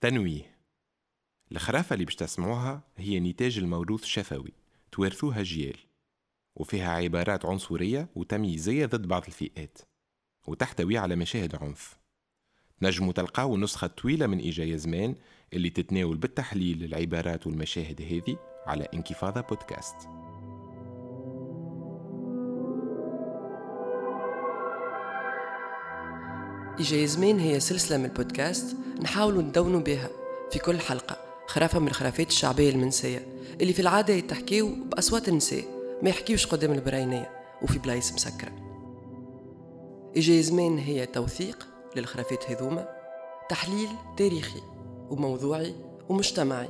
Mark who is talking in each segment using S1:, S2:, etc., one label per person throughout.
S1: تنويه الخرافة اللي باش تسمعوها هي نتاج الموروث الشفوي توارثوها جيال وفيها عبارات عنصرية وتمييزية ضد بعض الفئات وتحتوي على مشاهد عنف. نجموا تلقاو النسخة الطويلة من إيجايا زمان اللي تتناول بالتحليل العبارات والمشاهد هذه على انكفاضة بودكاست.
S2: إيجايا زمان هي سلسلة من البودكاست نحاول ندونوا بها في كل حلقة خرافة من الخرافات الشعبية المنسية اللي في العادة يتحكيو بأصوات النساء ما يحكيوش قدام البراينية وفي بلايص مسكرة. إيجايا زمان هي توثيق للخرافات هذوما تحليل تاريخي وموضوعي ومجتمعي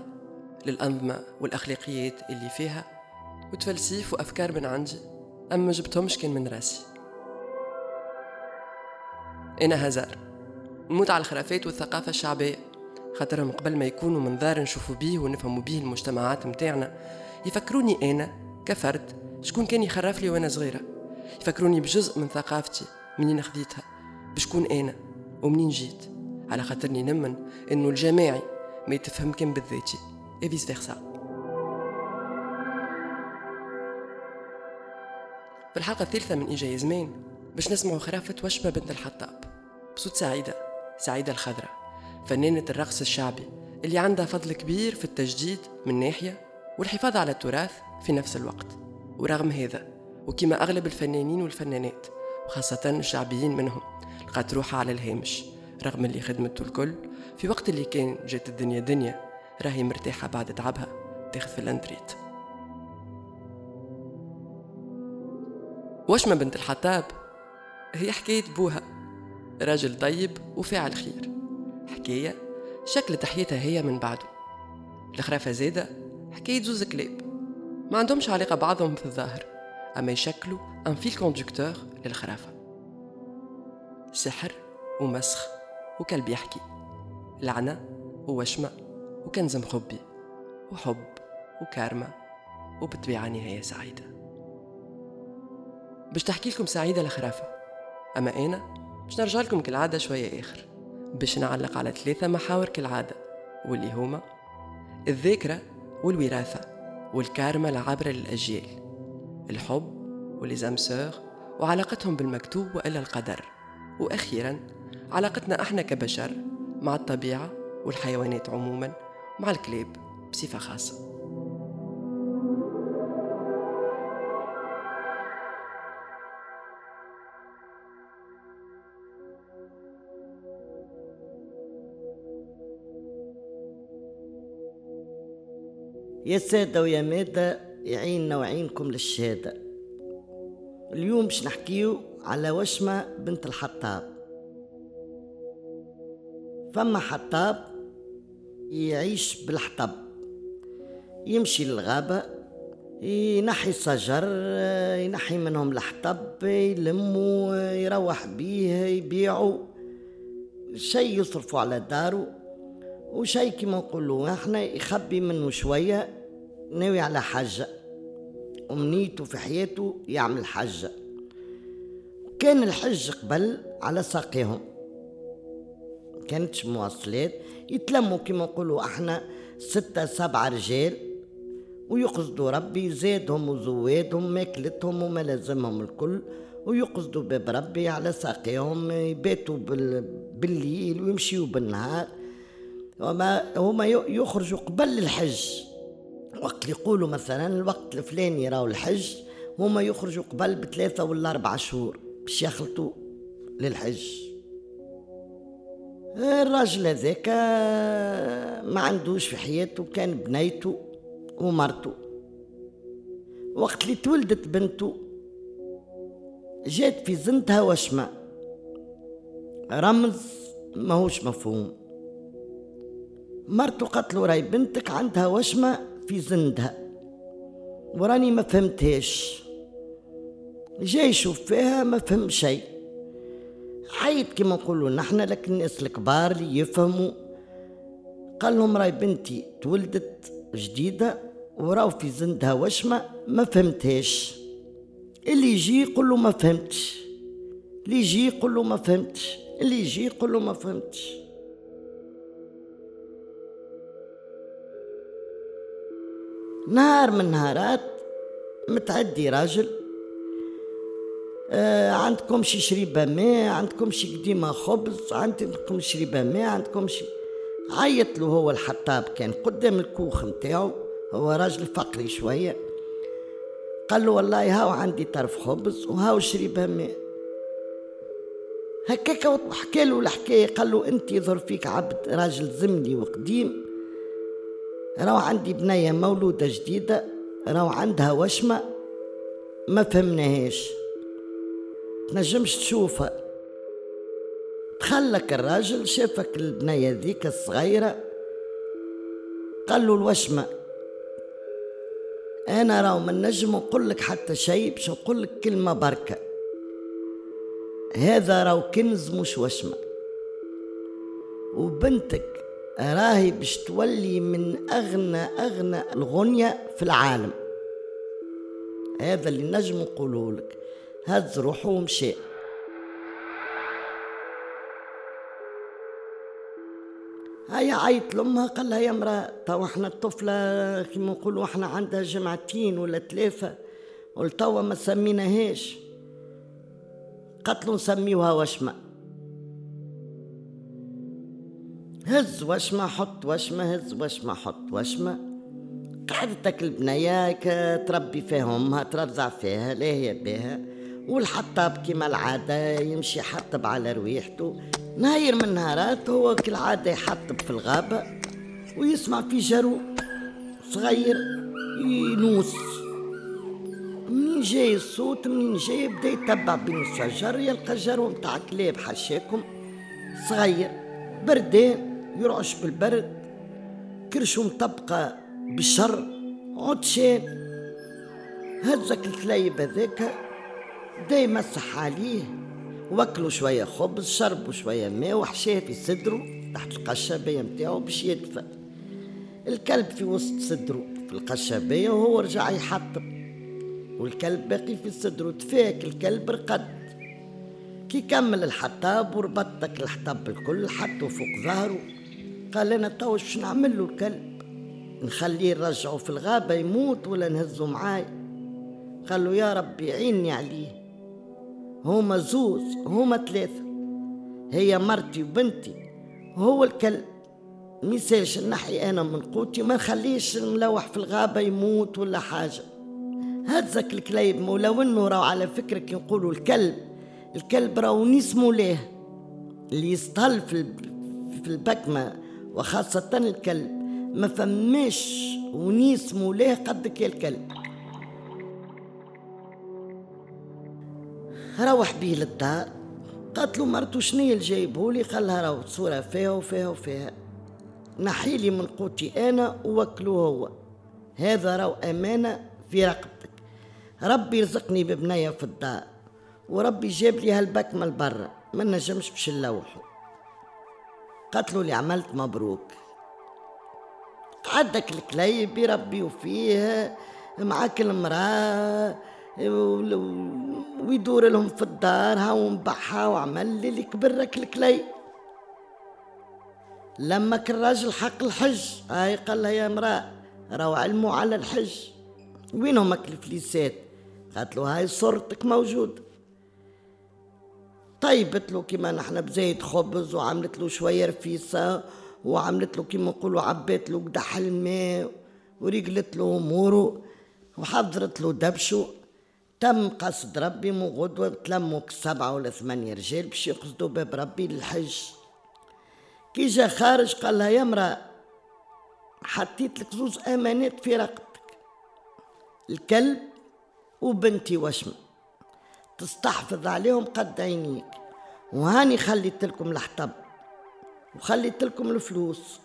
S2: للأنظمة والأخلاقيات اللي فيها وتفلسيف وأفكار من عندي أما جبتهمش كان من راسي. أنا هزار نموت على الخرافات والثقافة الشعبية. خاطرهم قبل ما يكونوا منظار نشوفوا بيه ونفهموا بيه المجتمعات متاعنا. يفكروني أنا كفرد شكون كان يخرف لي وأنا صغيرة. يفكروني بجزء من ثقافتي منين خذيتها بشكون أنا ومنين جيت. على خاطرني نمن إنه الجماعي ما يتفهم كان بالذاتي. et vice versa في الحلقة الثالثة من إيجا زمان باش نسمعوا خرافة وشمة بنت الحطاب. بصوت سعيدة سعيدة الخضراء فنانة الرقص الشعبي اللي عندها فضل كبير في التجديد من ناحية والحفاظ على التراث في نفس الوقت. ورغم هذا وكما أغلب الفنانين والفنانات وخاصة الشعبيين منهم لقات روحها على الهامش رغم اللي خدمته الكل في وقت اللي كان جات الدنيا دنيا راهي مرتاحة بعد تعبها تاخذ في الأندريت. وشمة بنت الحطاب؟ هي حكاية بوها. راجل طيب وفاعل خير. حكاية شكل تحيتها هي من بعده. الخرافة زادة حكاية زوز كلاب. ما عندهمش علاقة بعضهم في الظاهر أما يشكلوا أن فيل كوندكتور للخرافة. سحر ومسخ وكلب يحكي. لعنة ووشمة وكنز مخبي. وحب وكارما وبالطبيعة نهاية سعيدة. باش تحكي لكم سعيدة لخرافة. أما أنا باش نرجع لكم كالعادة شوية آخر. باش نعلق على ثلاثة محاور كالعادة واللي هما الذاكرة والوراثة والكارما العابرة للأجيال الحب والإزامسور وعلاقتهم بالمكتوب وإلا القدر. وأخيرا علاقتنا إحنا كبشر مع الطبيعة والحيوانات عموما مع الكلاب بصفة خاصة.
S3: يا سادة ويا مادة يعيننا وعينكم للشهادة. اليوم باش نحكيو على وشمة بنت الحطاب. فما حطاب يعيش بالحطب. يمشي للغابة ينحي الشجر ينحي منهم الحطب يلمو يروح بيه يبيعو. شي يصرفوا على دارو وشي كما نقولوا إحنا يخبي منه شوية ناوي على حجة أمنيته في حياته يعمل حجة كان الحج قبل على ساقيهم. كانتش مواصلات. يتلموا كما نقولوا إحنا ستة سبعة رجال. ويقصدوا ربي زادهم وزوادهم ماكلتهم وما لازمهم الكل. ويقصدوا باب ربي على ساقيهم يباتوا بالليل ويمشيوا بالنهار. وما هما يخرجوا قبل الحج. وقت يقولوا مثلا الوقت الفلاني راهو الحج هما يخرجوا قبل بثلاثة ولا أربعة شهور باش يخلطوا للحج. الراجل هذاك ما عندوش في حياته كان بنيته ومرته. وقت اللي تولدت بنته جات في زنتها وشمة. رمز ماهوش مفهوم. مرته قالت له راي بنتك عندها وشمة في زندها. وراني ما فهمتهاش. جاي يشوف فيها ما فهم شيء. حيت كما نقولوا نحن لكن الناس الكبار اللي يفهموا. قال لهم راي بنتي تولدت جديدة وراو في زندها وشمة ما فهمتهاش. اللي يجي يقول له ما فهمتش. اللي يجي يقول له ما فهمتش. اللي يجي يقول له ما فهمتش. نهار من نهارات متعدي راجل. آه عندكم شي شريبة ماء عندكم شي قديمة خبز عندكم شريبة ماء عندكم شي. عيط له هو الحطاب كان قدام الكوخ نتاعو. هو راجل فقري شوية. قال له والله هاو عندي طرف خبز وهاو شريبة ماء. هكاك وحكى له الحكاية قال له أنت يظهر فيك عبد راجل زمني وقديم. راهو عندي بنية مولودة جديدة راهو عندها وشمة ما فهمناهاش. تنجمش تشوفها. دخلك الراجل شافك البنية ذيك الصغيرة قال له الوشمة أنا راهو ما نجم نقول لك حتى شيء باش نقول لك كلمة بركة. هذا راهو كنز مش وشمة. وبنتك راهي باش تولي من أغنى أغنى الغنية في العالم. هذا اللي نجم نقوله لك. هز روحه ومشى هيا عيط لأمها قال لها يا مرأة توا إحنا الطفلة كيما نقولوا إحنا عندها جمعتين ولا ثلاثة والتوا ما سميناهاش قتلوا نسميوها وشمة. هز وشمة حط وشمة هز وشمة حط وشمة قعدتك البنية تربي فيها أمها ترضع فيها لا هي بها. والحطاب كما العادة يمشي يحطب على رويحته. نهاير من نهارات هو كالعادة يحطب في الغابة ويسمع في جرو صغير ينوس. منين جاي الصوت؟ منين جاي؟ بدا يتبع بين الشجر يلقى جرو متاع كلاب حشاكم صغير بردان. يرعش بالبرد كرشو مطبقة بالشر عطشان هزك الكليب هذاك بدا يمسح عليه. وكلوا شوية خبز شربوا شوية ماء وحشاه في صدره تحت القشابية متاعو باش يدفى. الكلب في وسط صدره في القشابية وهو رجع يحطب. والكلب باقي في صدره تفاك الكلب رقد. كي كمل الحطاب وربطك الحطاب الكل حطه فوق ظهره. قال أنا تو باش نعمل له الكلب؟ نخليه نرجعه في الغابة يموت ولا نهزه معاي؟ قال له يا ربي عيني عليه. هما زوز هما ثلاثة. هي مرتي وبنتي. هو الكلب. ميسالش نحي أنا من قوتي ما نخليش الملوح في الغابة يموت ولا حاجة. هزك الكليب ولو انه راهو على فكرة كي نقولوا الكلب. الكلب راهو نيس مولاه اللي يستهل في في البكمة. وخاصة الكلب. ما فماش ونيس مولاه قدك يا الكلب. روح بيه للدار. قالت له مرتو شنو اللي جايبهولي قال لها راهو صورة فيها وفيها وفيها. نحيلي من قوتي أنا ووكلو هو. هذا راهو أمانة في رقبتك. ربي يرزقني ببنية في الدار. وربي جاب لي هالبكمة ما نجمش باش نلوحو. قالت له اللي عملت مبروك. عندك الكليب يربيو فيه معاك المرأة ويدور لهم في الدار هاو مبحها وعمل لي اللي كبرك الكلي. لما كان الراجل حق الحج هاي قال لها يا امرأة راهو علموا على الحج. وين همك الفليسات قالت له هاي صورتك موجود. طيبت له كيما نحن بزيت خبز وعملت له شوية رفيسة وعملت له كيما نقولوا عبيت له قدح الماء ورجلت له اموره وحضرت له دبشه تم قصد ربي مو غدوة تلموا سبعة ولا ثمانية رجال باش يقصدوا باب ربي للحج. كي جا خارج قال لها يا امرأة حطيت لك زوز أمانات في رقبتك الكلب وبنتي وشمة تستحفظ عليهم قد عينيك. وهاني خليت لكم الحطب وخليت لكم الفلوس.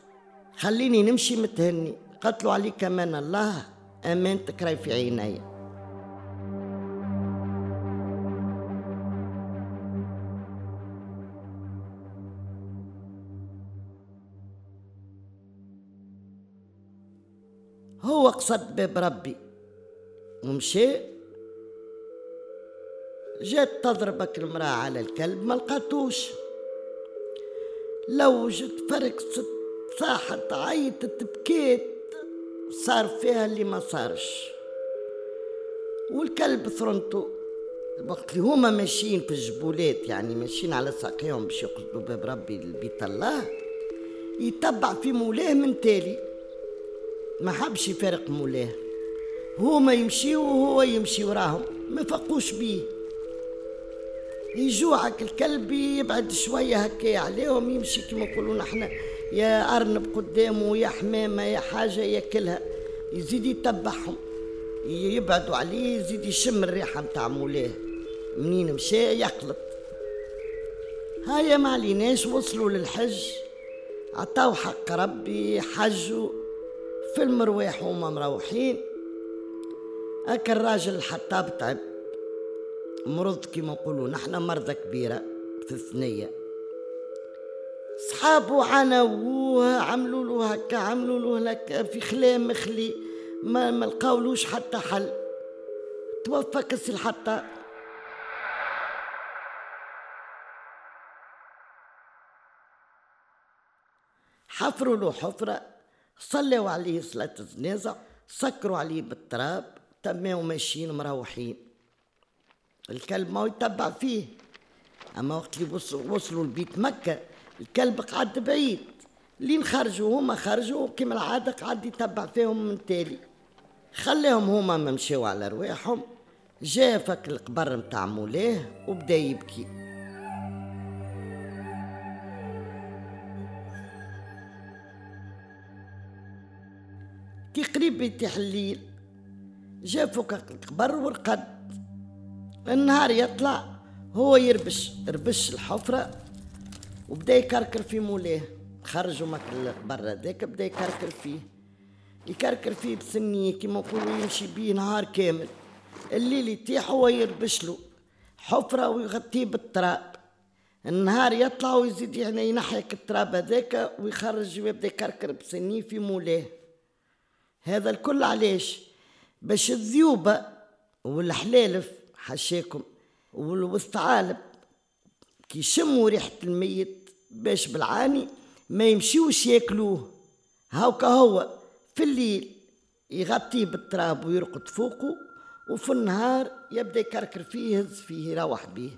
S3: خليني نمشي متهني. قتلوا عليك أمان الله. امانتك راي في عيني. هو قصد باب ربي. ومشي. جات تضربك المرأة على الكلب ما لقاتوش. لو جت فرق صاحت عيطت بكيت صار فيها اللي ما صارش. والكلب ثرنتو وقت اللي هما ماشيين في الجبولات يعني ماشيين على ساقيهم باش يقصدوا باب ربي لبيت الله يتبع في مولاه من تالي. ما حبش يفارق مولاه. هما يمشي وهو يمشي وراهم ما فقوش بيه. يجوعك الكلب يبعد شوية هكا عليهم يمشي كما يقولون إحنا يا أرنب قدامه يا حمامة يا حاجة ياكلها يزيد يتبعهم. يبعدوا عليه يزيد يشم الريحة متاع مولاه. منين مشى؟ يقلط. هيا ما عليناش وصلوا للحج. عطاو حق ربي حجوا. في المرواح وما مروحين. هكا الراجل الحطاب تعب. مرض كما نقولوا نحنا مرضى كبيرة في الثنية. صحابه عناووه عملوا له هكا عملوا له لك في خلام مخلي ما ما لقاولوش حتى حل. توفى كسي الحطاب حفروا له حفرة صلوا عليه صلاة الجنازة سكروا عليه بالتراب تماو ماشيين مروحين. الكلب ما يتبع فيه. أما وقت اللي وصلوا لبيت مكة الكلب قعد بعيد. لين خرجوا هما خرجوا كما العادة قعد يتبع فيهم من تالي. خليهم هما ما مشيوا على رواحهم. جا فك القبر متاع مولاه وبدا يبكي. كي قريب يتيح الليل جا فوق القبر ورقد النهار يطلع هو يربش ربش الحفرة وبدا يكركر في مولاه. خرجوا مك القبر هذاك بدا يكركر فيه. يكركر فيه بسنية كيما نقولوا يمشي بيه نهار كامل. الليل يتيح هو يربش له. حفرة ويغطيه بالتراب. النهار يطلع ويزيد يعني ينحيك التراب هذاك ويخرج ويبدا يكركر بسنيه في مولاه. هذا الكل علاش؟ باش الذيوبة والحلالف حشاكم والثعالب كي يشموا ريحة الميت باش بالعاني ما يمشيوش ياكلوه. هاوكا هو في الليل يغطيه بالتراب ويرقد فوقه وفي النهار يبدأ يكركر فيه يهز فيه يروح بيه.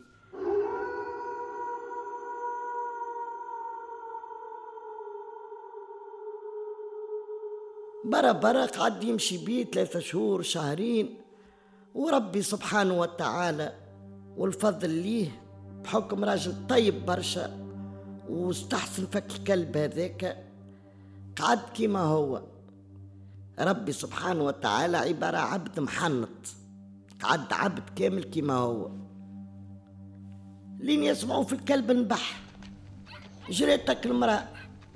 S3: برا برا قعد يمشي بيه ثلاثة شهور شهرين. وربي سبحانه وتعالى والفضل ليه بحكم راجل طيب برشا واستحسن فك الكلب هذاك قعد كما هو. ربي سبحانه وتعالى عبارة عبد محنط قعد عبد كامل كما هو. لين يسمعوا في الكلب نبح. جريتك المرأة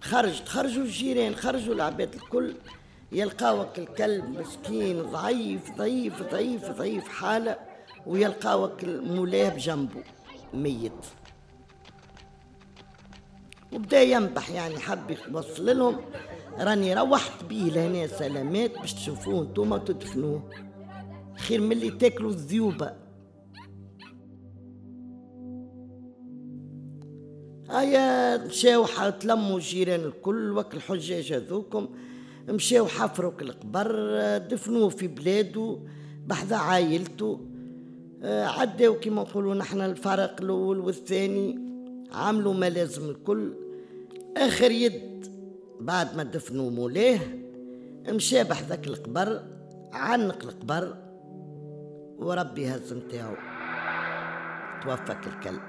S3: خرجت خرجوا الجيران خرجوا العباد الكل. يلقاوك الكلب مسكين ضعيف ضعيف ضعيف ضعيف حالة ويلقاوك مولاه بجنبه ميت. وبدا ينبح يعني حب يوصل لهم راني روحت بيه لهنا سلامات باش تشوفوه انتوما وتدفنوه. خير من اللي تاكلوا الذيوبة. هيا مشاو تلموا الجيران الكل وك الحجاج هذوكم. مشاو حفروا القبر دفنوه في بلاده بحذا عائلته آه، عداو كما نقولوا نحن الفرق الأول والثاني. عملوا ما لازم الكل. آخر يد بعد ما دفنوا مولاه مشى بحذاك القبر عنق القبر وربي هز نتاعو. توفك الكلب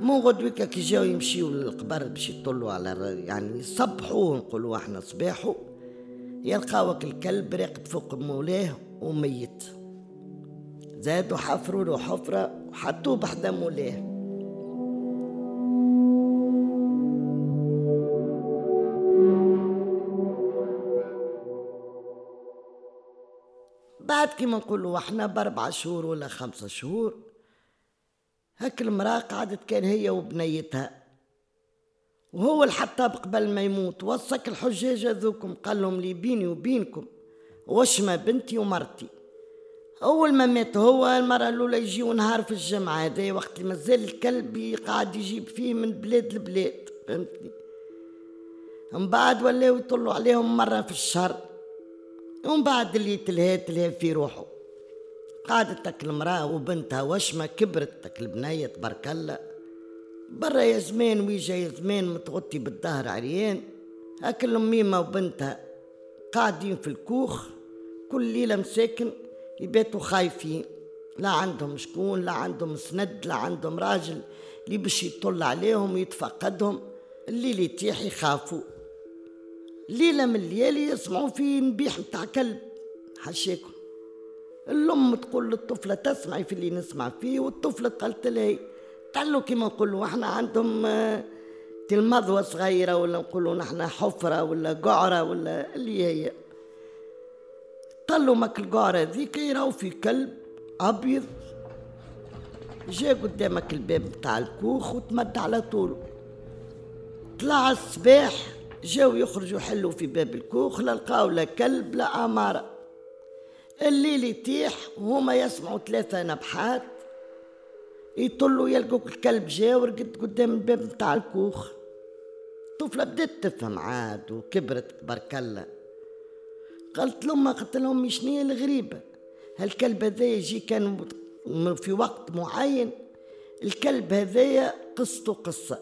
S3: مو غدويكا كي جاو يمشيو للقبر باش يطلوا على يعني يصبحوه نقولوا إحنا صباحو. يلقاوك الكلب راقد فوق مولاه وميت. زادوا حفروا له حفرة وحطوه بحدا مولاه. بعد كيما نقولوا إحنا بأربع شهور ولا خمسة شهور هاك المرأة قعدت كان هي وبنيتها. وهو الحطاب قبل ما يموت وصك الحجاج هذوكم قال لهم لي بيني وبينكم وشمة بنتي ومرتي. أول ما مات هو المرة الأولى يجيو نهار في الجمعة هذا وقت اللي مازال الكلب قاعد يجيب فيه من بلاد لبلاد فهمتني؟ من بعد ولاو يطلوا عليهم مرة في الشهر ومن بعد اللي تلهى تلهى في روحه. قعدتك المرأة وبنتها وشمة كبرت البنية تبارك الله؟ برا يا زمان ويجا يا زمان متغطي بالظهر عريان. أكل ميمة وبنتها قاعدين في الكوخ كل ليلة مساكن يباتوا خايفين لا عندهم شكون لا عندهم سند لا عندهم راجل اللي باش يطل عليهم يتفقدهم. الليل يتيح يخافوا. ليلة من الليالي يسمعوا في نبيح متاع كلب. حشاكم الأم تقول للطفلة تسمعي في اللي نسمع فيه والطفلة قالت لها تعلوا كما نقولوا إحنا عندهم آه، تلمضوة صغيرة ولا نقولوا نحن حفرة ولا قعرة ولا اللي هي. طلوا ماك القعرة ذيك يراو في كلب أبيض. جا قدامك الباب بتاع الكوخ وتمد على طوله طلع الصباح جاو يخرجوا يحلوا في باب الكوخ لا لقاو لا كلب لا أمارة. الليل يتيح وهما يسمعوا ثلاثة نبحات. يطلوا يلقوا الكلب جا ورقد قدام الباب بتاع الكوخ. الطفلة بدات تفهم عاد وكبرت تبارك الله. قالت لهم قلت لهم شنو الغريبة؟ هالكلب هذايا يجي كان في وقت معين الكلب هذايا قصته قصة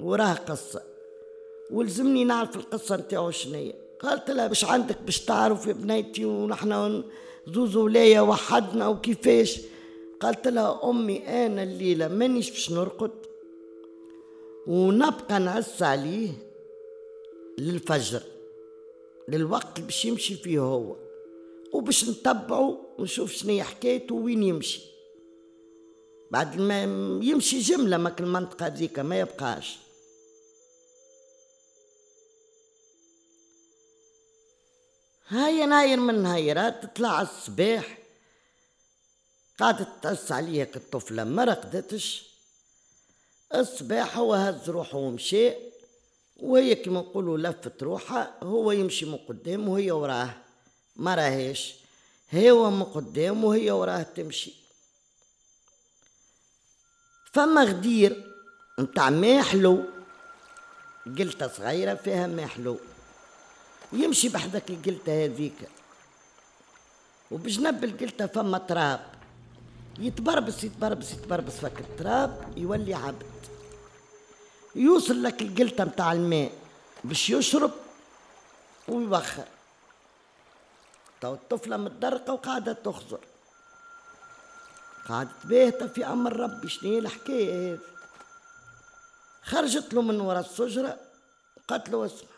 S3: وراه قصة. ولزمني نعرف القصة نتاعو شنية قالت لها باش عندك باش تعرف يا بنيتي ونحن زوز ولاية وحدنا وكيفاش. قالت لها أمي أنا الليلة مانيش باش نرقد. ونبقى نعس عليه للفجر للوقت باش يمشي فيه هو. وباش نتبعه ونشوف شنو حكايته وين يمشي. بعد ما يمشي جملة ما المنطقة ذيك ما يبقاش. هاي ناير من نهايرات تطلع الصباح. قعدت تأس عليها الطفلة ما رقدتش. الصباح هو هز روحه ومشي وهي كما نقولوا لفت روحها هو يمشي من قدام وهي وراه. ما راهيش هو من قدام وهي وراه تمشي. فما غدير نتاع ما حلو قلتة صغيرة فيها ما حلو يمشي بحذاك القلتة هذيك. وبجنب القلتة فما تراب. يتبربس يتبربس يتبربس فك التراب يولي عبد. يوصل لك القلتة متاع الماء باش يشرب ويوخر. تو الطفلة متدرقة وقاعدة تخزر. قعدت باهتة في أمر ربي شنو الحكاية هذه خرجت له من ورا الشجرة قالت له اسمع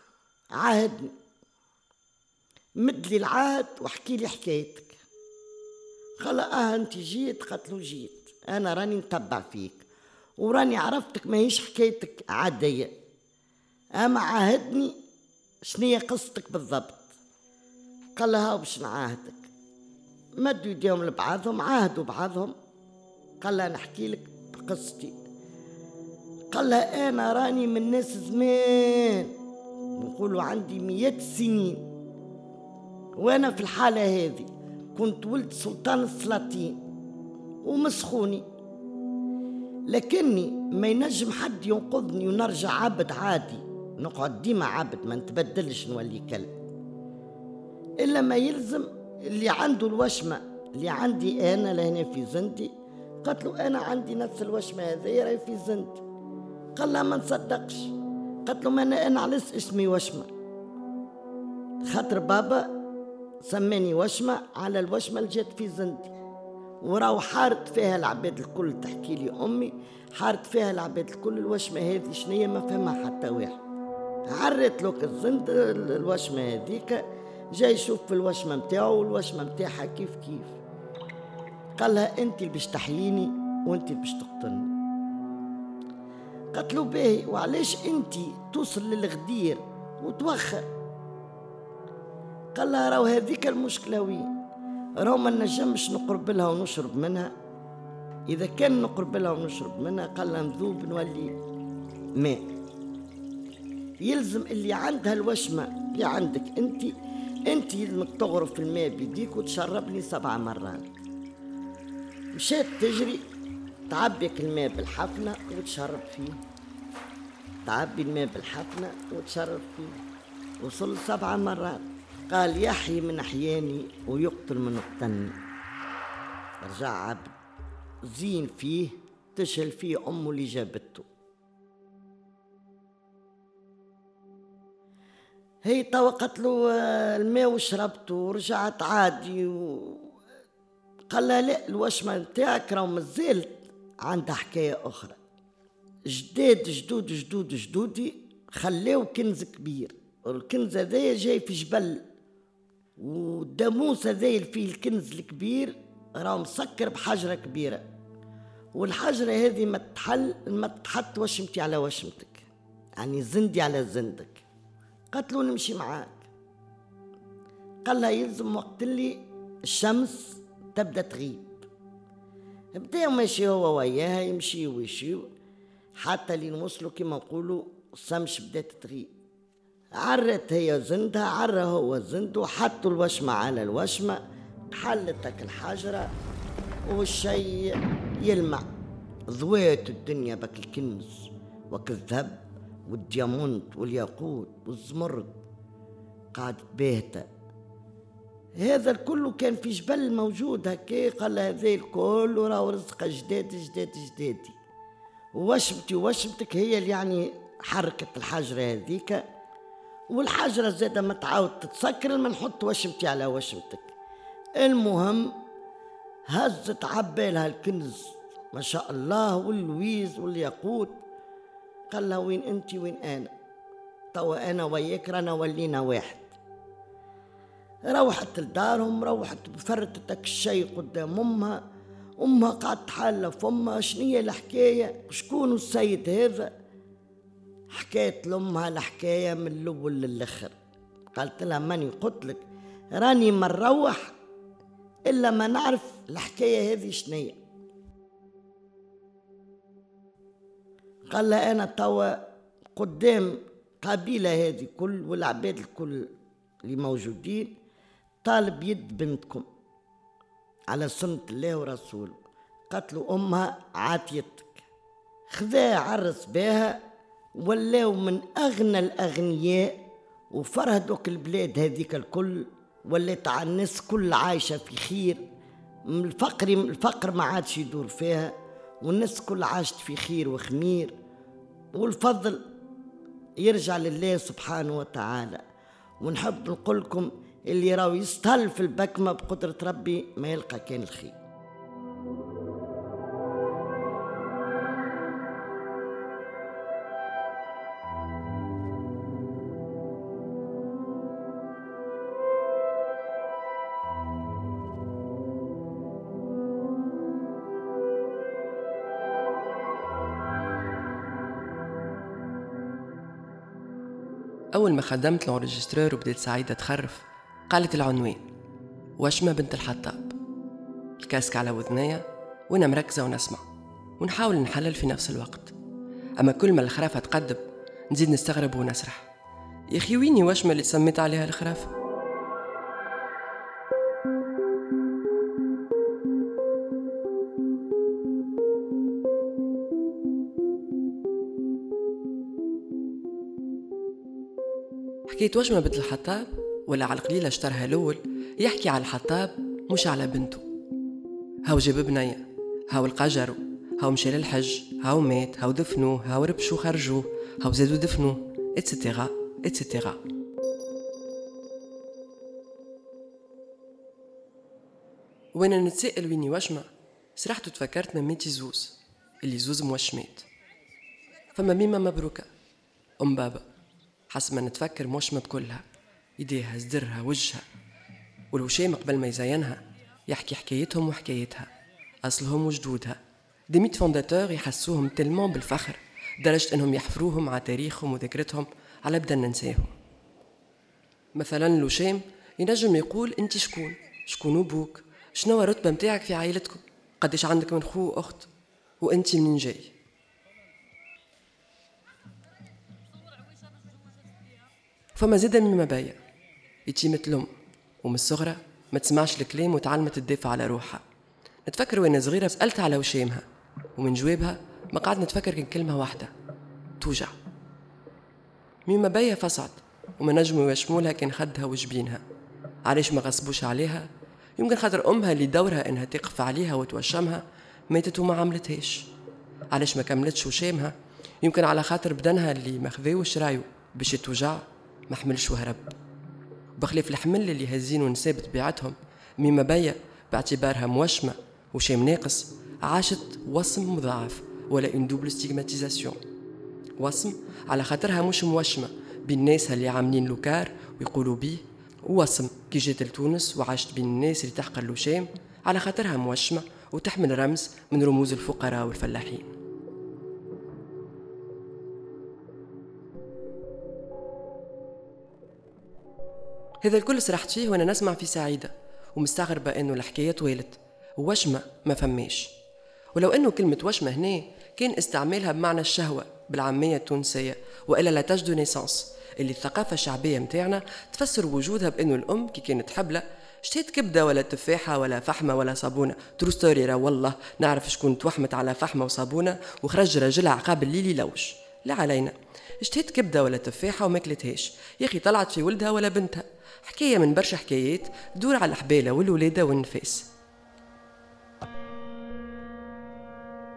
S3: عاهدني. مد لي العهد واحكي لي حكايتك. قال آه انت جيت قالت له جيت أنا راني نتبع فيك. وراني عرفتك ماهيش حكايتك عادية. أما عاهدني شنية قصتك بالضبط؟ قال لها باش نعاهدك. مدوا يديهم لبعضهم عاهدوا بعضهم. قال لها نحكي لك بقصتي. قال لها أنا راني من ناس زمان. نقولوا عندي مئة سنين. وأنا في الحالة هذه كنت ولد سلطان السلاطين ومسخوني. لكني ما ينجم حد ينقذني ونرجع عبد عادي. نقعد ديما عبد ما نتبدلش نولي كلب. إلا ما يلزم اللي عنده الوشمة اللي عندي أنا لهنا في زندي. قالت له أنا عندي نفس الوشمة هذه راهي في زندي قال لها ما نصدقش. قالت له ما أنا أنا علاش اسمي وشمة. خاطر بابا سماني وشمة على الوشمة اللي جات في زندي وراو حارت فيها العباد الكل تحكي لي أمي حارت فيها العباد الكل الوشمة هذه شنية؟ ما فهمها حتى واحد. عرت لك الزند الوشمة هذيك جاي يشوف في الوشمة متاعه والوشمة متاعها كيف كيف. قال لها انت اللي باش تحييني وانت اللي باش تقتلني. قالت له باهي وعلاش انت توصل للغدير وتوخر؟ قال لها راهو هذيك المشكلة وين راهو ما نجمش نقرب لها ونشرب منها. إذا كان نقرب لها ونشرب منها قال لها نذوب نولي ماء. يلزم اللي عندها الوشمة اللي عندك أنت أنت يلزمك تغرف الماء بيديك وتشربني سبع مرات. مشات تجري تعبيك الماء بالحفنة وتشرب فيه. تعبي الماء بالحفنة وتشرب فيه. وصل سبع مرات. قال يحيي من أحياني ويقتل من قتلني رجع عبد زين فيه تشهل فيه أمه اللي جابته. هي توا له آه، الماء وشربته ورجعت عادي و... قال لها لا الوشمة نتاعك راهو مازالت عندها حكاية أخرى. جداد جدود جدود جدودي خلاو كنز كبير والكنز هذايا جاي في جبل والداموس هذايا فيه الكنز الكبير راه مسكر بحجرة كبيرة. والحجرة هذه ما تحل ما تحط وشمتي على وشمتك. يعني زندي على زندك. قالت له نمشي معاك. قال لها يلزم وقت اللي الشمس تبدأ تغيب. بدا ماشي هو وياها يمشي ويشي حتى لين وصلوا كما نقولوا الشمس بدأت تغيب. عرت هي زندها عرى هو زند وحطوا الوشمة على الوشمة حلتك الحجرة والشي يلمع. ضويت الدنيا بك الكنز وك الذهب والديامونت والياقوت والزمرد قاعد باهتة هذا الكل كان في جبل موجود هكا قال هذا الكل وراه رزق جداد جداد جدادي وشمتي وشمتك هي اللي يعني حركة الحجرة هذيك. والحجرة زادة ما تعاود تتسكر لما نحط وشمتي على وشمتك. المهم هزت عبالها الكنز ما شاء الله واللويز والياقوت. قال لها وين أنت وين أنا؟ توا أنا وياك رانا ولينا واحد. روحت لدارهم روحت بفرتتك الشيء قدام أمها. أمها قعدت حالة فمها شنية الحكاية؟ شكون السيد هذا؟ حكيت لأمها الحكاية من الأول للآخر. قالت لها ماني قلت لك راني ما نروح إلا ما نعرف الحكاية هذه شنية. قال لها أنا توا قدام قبيلة هذه كل والعباد الكل اللي موجودين طالب يد بنتكم على سنة الله ورسوله. قتلوا أمها عاتيتك. خذاها عرس بها ولاو من أغنى الأغنياء وفرهدوك البلاد هذيك الكل ولات على الناس كل عايشة في خير. الفقر الفقر ما عادش يدور فيها والناس كل عاشت في خير وخمير. والفضل يرجع لله سبحانه وتعالى. ونحب نقول لكم اللي راهو يستهل في البكمة بقدرة ربي ما يلقى كان الخير.
S2: أول ما خدمت الانرجسترور وبديت سعيدة تخرف قالت العنوان وشمة بنت الحطاب؟ الكاسك على وذنيا وأنا مركزة ونسمع ونحاول نحلل في نفس الوقت. أما كل ما الخرافة تقدم نزيد نستغرب ونسرح. يا ويني وشمة اللي سميت عليها الخرافة؟ حكاية وشمة بنت الحطاب ولا على القليلة شطرها الأول. يحكي على الحطاب مش على بنته. هاو جاب بنية هاو القجر هاو مشى للحج هاو مات هاو دفنوه هاو ربشو خرجوه هاو زادوا دفنوه et cetera et cetera وأنا نتسائل ويني وشمة سرحت وتفكرت من ميتي زوز اللي زوز موشمات فما ميمة مبروكة. أم بابا. حسب ما نتفكر موشمة بكلها يديها صدرها وجهها. والوشام قبل ما يزينها يحكي حكايتهم وحكايتها. أصلهم وجدودها. des mythes fondateurs يحسوهم تلمون بالفخر. درجة أنهم يحفروهم على تاريخهم وذكرتهم. على بدا ننساهم. مثلا الوشام ينجم يقول أنت شكون؟ شكون أبوك؟ شنو الرتبة متاعك في عائلتكم؟ قديش عندك من خو وأخت وأنت منين جاي؟ فما زاد من مبايا يتيمة الأم ومن الصغرى ما تسمعش الكلام وتعلمت تدافع على روحها. نتفكر وأنا صغيرة سألت على وشامها ومن جوابها ما قعد نتفكر كان كلمة واحدة. توجع. ميما بيا فصعد وما نجموا يوشمولها كان خدها وجبينها. علاش ما غصبوش عليها؟ يمكن خاطر أمها اللي دورها إنها تقف عليها وتوشمها ماتت وما عملتهاش. علاش ما كملتش وشامها؟ يمكن على خاطر بدنها اللي ما خذاوش رايو باش يتوجع ما حملش وهرب. بخلاف الحمل اللي هزين نساء بطبيعتهم مما بيا باعتبارها موشمة وشام ناقص عاشت وصم مضاعف ولا une double stigmatisation وصم على خاطرها مش موشمة بين ناسها اللي عاملين لوكار ويقولوا بيه ووصم كي جيت لتونس وعاشت بين الناس اللي تحقر الوشام على خاطرها موشمة وتحمل رمز من رموز الفقراء والفلاحين. هذا الكل سرحت فيه وأنا نسمع في سعيدة ومستغربة إنه الحكاية طويلت وشمة ما فماش. ولو إنه كلمة وشمة هنا كان استعمالها بمعنى الشهوة بالعامية التونسية وإلا la tache de naissance. اللي الثقافة الشعبية متاعنا تفسر وجودها بأنه الأم كي كانت حبلة شتيت كبدة ولا تفاحة ولا فحمة ولا صابونة. true story والله نعرف شكون توحمت على فحمة وصابونة وخرج راجلها عقاب الليل يلوش لا علينا. اشتهيت كبدة ولا تفاحة وما كلتهاش يا أخي طلعت في ولدها ولا بنتها. حكاية من برشا حكايات تدور على الحبالة والولادة والنفاس.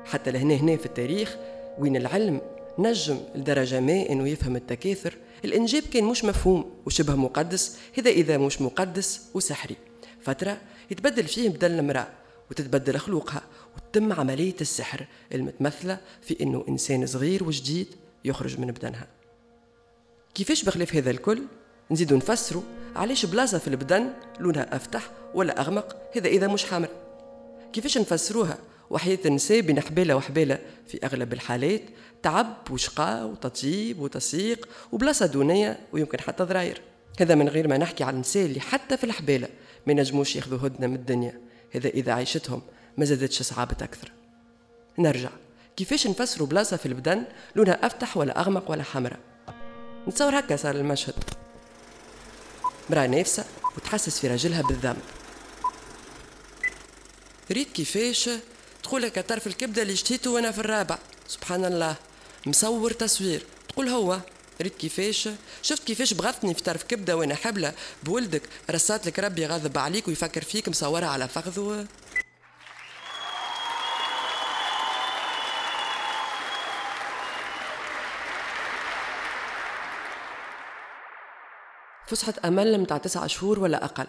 S2: حتى لهنا هنا في التاريخ وين العلم نجم لدرجة ما أنه يفهم التكاثر الإنجاب كان مش مفهوم وشبه مقدس هذا إذا مش مقدس وسحري. فترة يتبدل فيه بدل المرأة وتتبدل خلوقها وتتم عملية السحر المتمثلة في أنه إنسان صغير وجديد يخرج من بدنها. كيفاش بخلاف هذا الكل؟ نزيدو نفسروا علاش بلاصة في البدن لونها أفتح ولا أغمق؟ هذا إذا مش حامل كيفاش نفسروها؟ وحياة النساء بين حبالة وحبالة في أغلب الحالات تعب وشقاء وتطيب وتسيق وبلاصة دونية ويمكن حتى ضراير. هذا من غير ما نحكي على النساء اللي حتى في الحبالة ما ينجموش ياخذوا هدنة من الدنيا. هذا إذا عيشتهم ما زادتش صعابة أكثر. نرجع. كيفاش نفسروا بلاصة في البدن لونها أفتح ولا أغمق ولا حمراء نتصور هكا صار المشهد. مرأة نافسة وتحسس في راجلها بالذنب. ريت كيفاش تقول لك طرف الكبدة اللي اشتهيته وأنا في الرابع. سبحان الله. مصور تصوير. تقول هو ريت كيفاش؟ شفت كيفاش بغضتني في طرف كبدة وأنا حبلة بولدك؟ رسات لك ربي غاضب عليك ويفكر فيك مصورها على فخذه. فسحة أمل متاع تسعة شهور ولا أقل.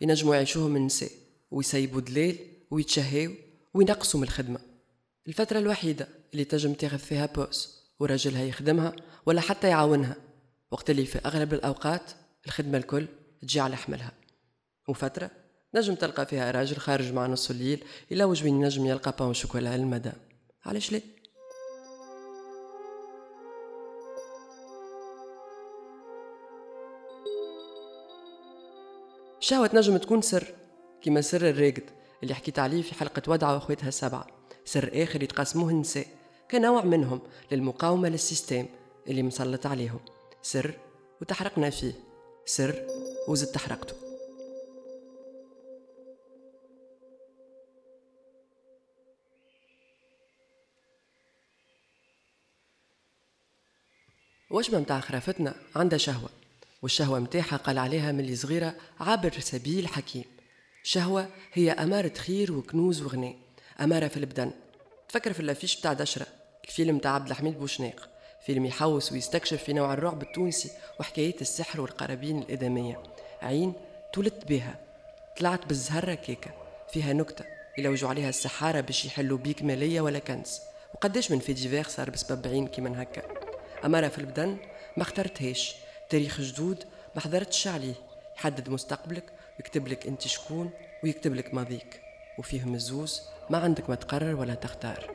S2: ينجموا يعيشوهم النساء ويسيبوا دليل ويتشهيوا وينقصوا من الخدمة. الفترة الوحيدة اللي تجم تاخذ فيها بوس وراجلها يخدمها ولا حتى يعاونها. وقت اللي في أغلب الأوقات الخدمة الكل تجي على حملها. وفترة نجم تلقى فيها راجل خارج مع نص الليل إلا وجوين نجم يلقى بان شوكولا للمدام. علاش ليه؟ الشهوة تنجم تكون سر كيما سر الراقد اللي حكيت عليه في حلقة ودعة وأخواتها السبعة. سر آخر يتقاسموه النساء. كنوع منهم للمقاومة للسيستم اللي مسلط عليهم. سر وتحرقنا فيه. سر وزد تحرقته. وشمة متاع خرافتنا؟ عندها شهوة. والشهوة متاعها قال عليها من اللي صغيرة عابر سبيل حكيم. شهوة هي أمارة خير وكنوز وغناء. أمارة في البدن. تفكر في اللافيش بتاع دشرة. الفيلم بتاع عبد الحميد بوشناق. فيلم يحوس ويستكشف في نوع الرعب التونسي وحكايات السحر والقرابين الإدمية. عين تولدت بها. طلعت بالزهرة كيكة. فيها نكتة. يلوجوا عليها السحارة باش يحلوا بيك مالية ولا كنز. وقداش من fait divers صار بسبب عين كيما هكا. أمارة في البدن. ما اخترتهاش. تاريخ جدود ما حضرتش عليه. يحدد مستقبلك ويكتب لك أنت شكون ويكتب لك ماضيك. وفيهم الزوز ما عندك ما تقرر ولا تختار.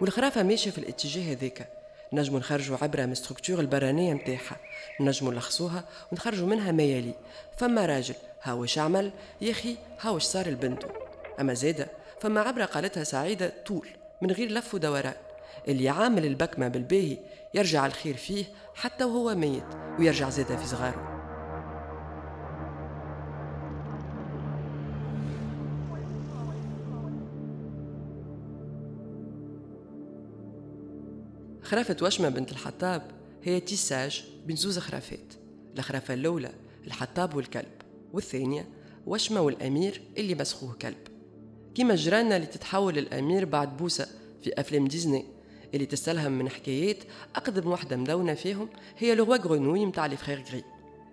S2: والخرافة ماشية في الاتجاه هذاك نجمو نخرجوا عبرة من structure البرانية متاعها نجمو نلخصوها ونخرجوا منها ما يلي. فما راجل هاوش عمل؟ يخي هاوش صار لبنته؟ أما زادة فما عبرة قالتها سعيدة طول من غير لف ودوران. اللي عامل البكمة بالباهي يرجع الخير فيه حتى وهو ميت ويرجع زادة في صغاره. خرافة وشمة بنت الحطاب هي تيساج بين زوز خرافات الخرافة الأولى الحطاب والكلب والثانية وشمة والأمير اللي مسخوه كلب. كيما جيراننا اللي تتحول الأمير بعد بوسة في أفلام ديزني اللي تستلهم من حكايات أقدم واحدة مدونة فيهم هي لو غرونوي متاع لي فخير غري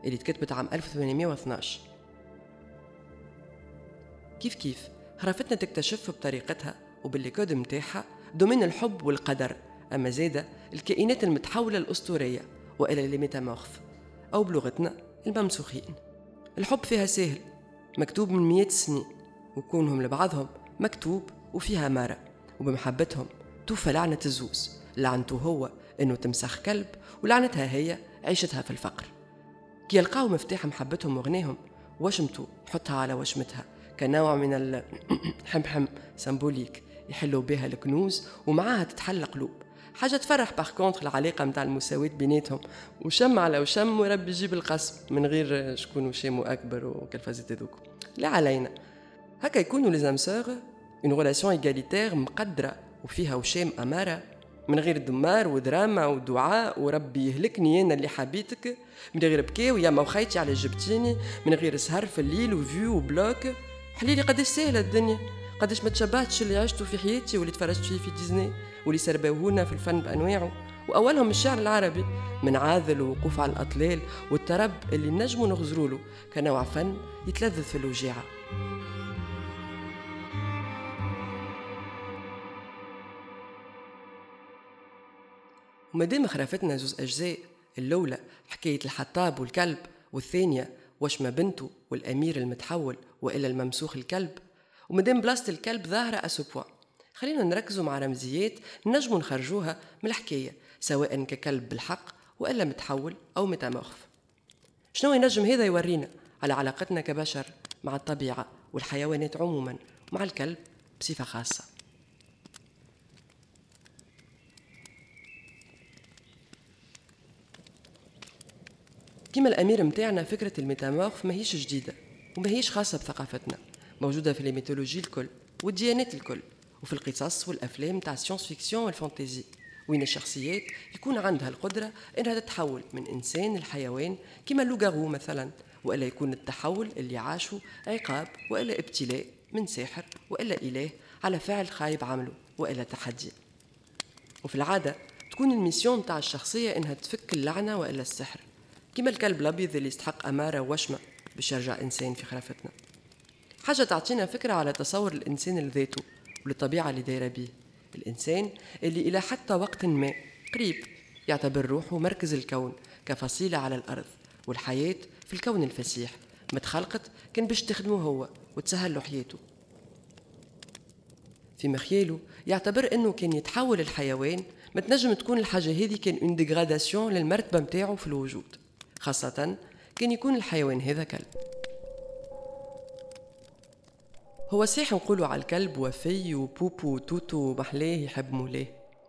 S2: اللي تكتبت عام 1812 كيف كيف؟ خرافتنا تكتشف بطريقتها وبالليكود متاعها دومين الحب والقدر أما زادة الكائنات المتحولة الأسطورية وإلى الميتامورف أو بلغتنا الممسوخين. الحب فيها سهل مكتوب من مئات السنين وكونهم لبعضهم مكتوب وفيها مرة وبمحبتهم توفى لعنة الزوز. لعنته هو إنه تمسخ كلب ولعنتها هي عيشتها في الفقر. كي يلقاو مفتاح محبتهم وغناهم وشمته يحطها على وشمتها كنوع من الحمحم سمبوليك يحلوا بها الكنوز ومعاها تتحل قلوب حاجة تفرح par contre العلاقة متاع المساواة بيناتهم. وشم على وشم وربي يجيب القسم من غير شكون وشامو أكبر وكالفازات هذوك لا علينا. هكا يكونوا les âmes sœurs en relation égalitaire مقدرة. وفيها وشام أمارة من غير دمار ودراما ودعاء وربي يهلكني أنا اللي حبيتك. من غير بكي ما وخيتي على جبتيني. من غير سهر في الليل و vu و block. حليلي قداش سهلة الدنيا. قداش ما تشبهتش اللي عشته في حياتي واللي تفرجت فيه في ديزني واللي سربوهونا في الفن بأنواعه. وأولهم الشعر العربي من عاذل ووقوف على الأطلال والترب اللي نجموا نغزروا كنوع فن يتلذذ في الوجيعة. ومادام خرافتنا زوز أجزاء الأولى حكاية الحطاب والكلب والثانية وشمة بنته والأمير المتحول وإلى الممسوخ الكلب. ومادام بلاصة الكلب ظاهرة أسو خلينا نركزوا مع رمزيات نجموا نخرجوها من الحكاية سواء ككلب بالحق وإلا متحول أو متامورف شنو ينجم هذا يورينا؟ على علاقتنا كبشر مع الطبيعة والحيوانات عموما ومع الكلب بصفة خاصة. كما الأمير متاعنا فكرة ال métamorphe ماهيش جديدة وماهيش خاصة بثقافتنا موجودة في ال mythologies الكل والديانات الكل وفي القصص والأفلام تاع ال science-fiction وال fantaisie. وين الشخصيات يكون عندها القدرة إنها تتحول من إنسان لحيوان كما ال loup-garou مثلا وإلا يكون التحول اللي عاشوا عقاب وإلا ابتلاء من ساحر وإلا إله على فعل خايب عمله وإلا تحدي. وفي العادة تكون الميسيون تاع الشخصية إنها تفك اللعنة وإلا السحر. كما الكلب الأبيض اللي يستحق أمارة وشمة باش يرجع إنسان في خرافتنا. حاجة تعطينا فكرة على تصور الإنسان لذاته وللطبيعة اللي دايرة بيه. الإنسان اللي إلى حتى وقت ما قريب يعتبر روحه مركز الكون كفصيلة على الأرض والحياة في الكون الفسيح متخلقت كان باش تخدمه هو وتسهل له حياته. في مخياله يعتبر إنه كان يتحول الحيوان ما تنجم تكون الحاجة هذه كان une dégradation للمرتبة متاعه في الوجود. خاصة كان يكون الحيوان هذا كلب. هو صحيح نقولوا على الكلب وفي وبوبو و toutou ومحلاه يحب مولاه.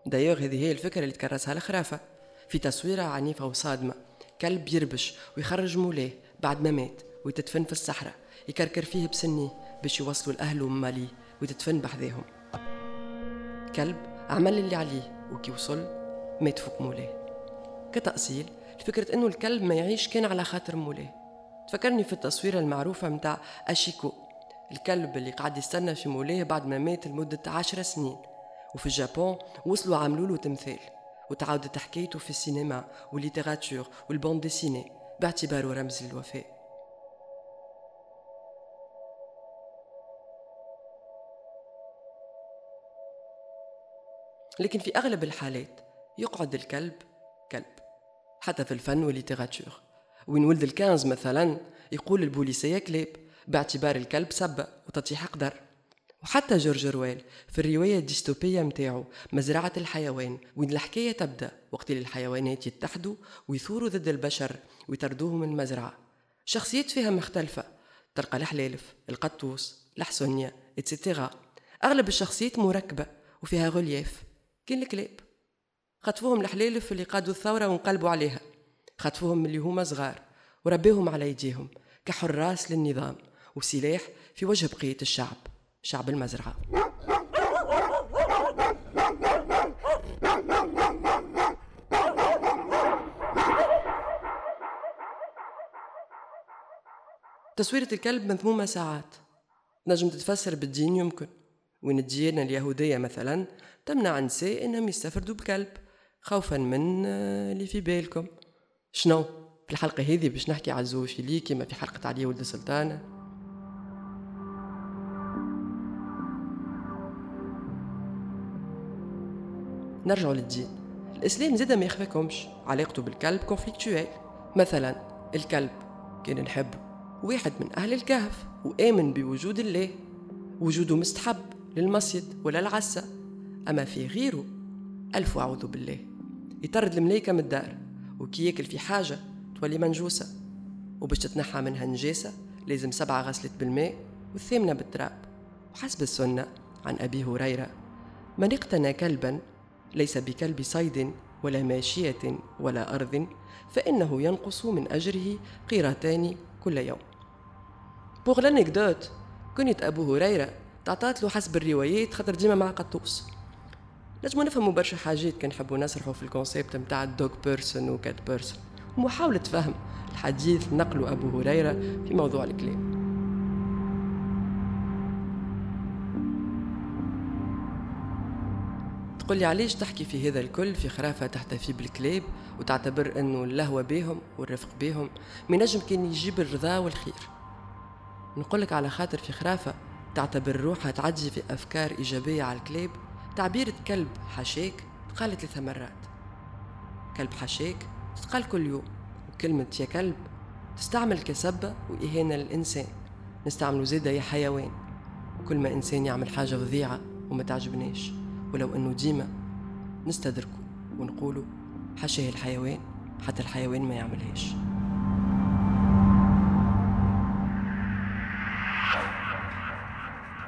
S2: دايوغ هذه هي الفكرة اللي تكرسها الخرافة. في تصويرة عنيفة وصادمة كلب يربش ويخرج مولاه بعد ما مات ويتدفن في الصحراء يكركر فيه بسنيه باش يوصلوا لأهله وماليه ويتدفن بحذاهم. كلب عمل اللي عليه وكي وصل مات فوق مولاه. كتأصيل فكرة إنه الكلب ما يعيش كان على خاطر مولاه. تفكرني في التصويرة المعروفة متاع هاشيكو الكلب اللي قاعد يستنى في مولاه بعد ما مات لمدة عشر سنين. وفي الجابون وصلوا عملوا له تمثال وتعاودت حكايته في السينما وال littérature وال bande dessinée باعتباره رمز للوفاء. لكن في أغلب الحالات يقعد الكلب كلب حتى في الفن وال littérature وين ولد ال Quinze مثلا يقول البوليسية كلاب باعتبار الكلب سبة وتطيح قدر. وحتى جورج أورويل في الرواية الديستوبية متاعو مزرعة الحيوان وين الحكاية تبدأ؟ وقت اللي الحيوانات يتحدوا ويثوروا ضد البشر ويطردوهم من المزرعة. شخصيات فيها مختلفة. تلقى الحلالف القطوس الحسونية اتسيتيرا أغلب الشخصيات مركبة وفيها غولياف كاين الكلاب. خطفوهم الحلالف اللي قادوا الثورة وانقلبوا عليها. خطفوهم اللي هما صغار وربيهم على يديهم كحراس للنظام وسلاح في وجه بقية الشعب شعب المزرعة. تصويرة الكلب مذمومة ساعات. نجم تتفسر بالدين يمكن. وين الديانة اليهودية مثلا تمنع النساء إنهم يستفردوا بكلب. خوفا من آه، اللي في بالكم. شنو؟ في الحلقة هذه باش نحكي على الزوفيلي كما في حلقة علي ولد السلطان نرجع للدين الإسلام زاد ما يخفاكمش علاقته بالكلب كونفليكتوال مثلا الكلب كان نحبه واحد من أهل الكهف وآمن بوجود الله. وجوده مستحب للمسجد ولا العسة أما في غيره ألف أعوذ بالله. يطرد الملايكة من الدار وكي ياكل في حاجة تولي منجوسة. وباش تتنحى منها نجاسة لازم سبعة غسلت بالماء والثامنة بالتراب. وحسب السنة عن أبي هريرة من اقتنى كلبا ليس بكلب صيد ولا ماشية ولا أرض فإنه ينقص من أجره قيراطان كل يوم. pour l'anecdote كنت أبو هريرة تعطات له حسب الروايات خاطر ديما مع قطوس نجمو نفهموا برشا حاجات كان نحبوا نسرحوا في ال concept نتاع ال dog person و cat person. ومحاولة فهم الحديث نقله أبو هريرة في موضوع الكلام. تقول لي علاش تحكي في هذا الكل في خرافة تحتفي بالكلاب وتعتبر أنه اللهوة بهم والرفق بهم منجم كان يجيب الرضا والخير. نقول لك على خاطر في خرافة تعتبر روحها تعدي في أفكار إيجابية على الكلاب تعبير كلب حشاك تقال ثلاث مرات. كلب حشاك تتقال كل يوم وكلمة يا كلب تستعمل كسبة وإهانة للإنسان. نستعملوا زيادة يا حيوان وكل ما إنسان يعمل حاجة فظيعة وما تعجبناش. ولو أنه ديما نستدركه ونقوله حشاه الحيوان حتى الحيوان ما يعملهاش.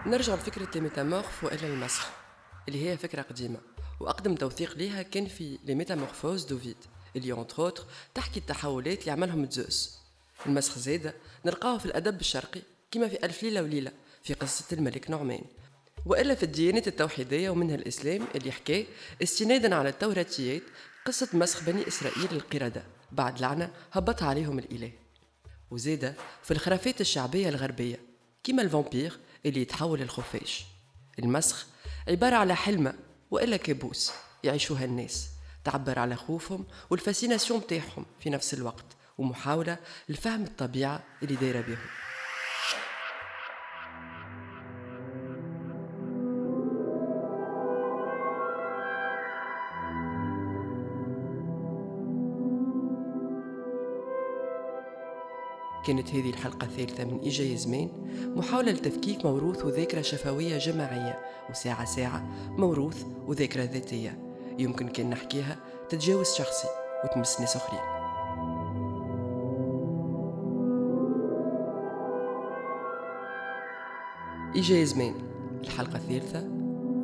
S2: نرجع لفكرة ال métamorphe وإلا المسخ اللي هي فكرة قديمة. وأقدم توثيق ليها كان في les Métamorphoses d'Ovide اللي entre autres تحكي التحولات اللي عملهم زوس. المسخ زادة نلقاه في الأدب الشرقي كما في ألف ليلة وليلة في قصة الملك نعمان. وإلا في الديانات التوحيدية ومنها الإسلام اللي حكاه استنادا على التوراتيات قصة مسخ بني إسرائيل القردة. بعد لعنة هبط عليهم الإله. وزيدة في الخرافات الشعبية الغربية كما الفامبير اللي يتحول للخفاش. المسخ عبارة على حلمة وإلا كابوس يعيشوها الناس. تعبر على خوفهم والفاسيناسيون متاعهم في نفس الوقت ومحاولة لفهم الطبيعة اللي دايرة بهم كانت هذه الحلقة الثالثة من إيجا زمان محاولة لتفكيك موروث وذاكرة شفوية جماعية وساعة ساعة موروث وذاكرة ذاتية. يمكن كان نحكيها تتجاوز شخصي وتمس ناس أخرين إيجا زمان الحلقة الثالثة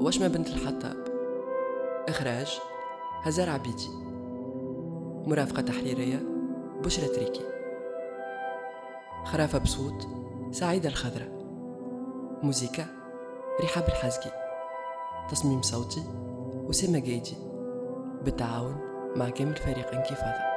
S2: وشمة بنت الحطاب؟ إخراج هزار عبيدي. مرافقة تحريرية بشرة تريكي. خرافة بصوت سعيدة الخضرة موزيكا رحاب الحزقي تصميم صوتي أسامة جايدي بالتعاون مع كامل فريق انكفاضة.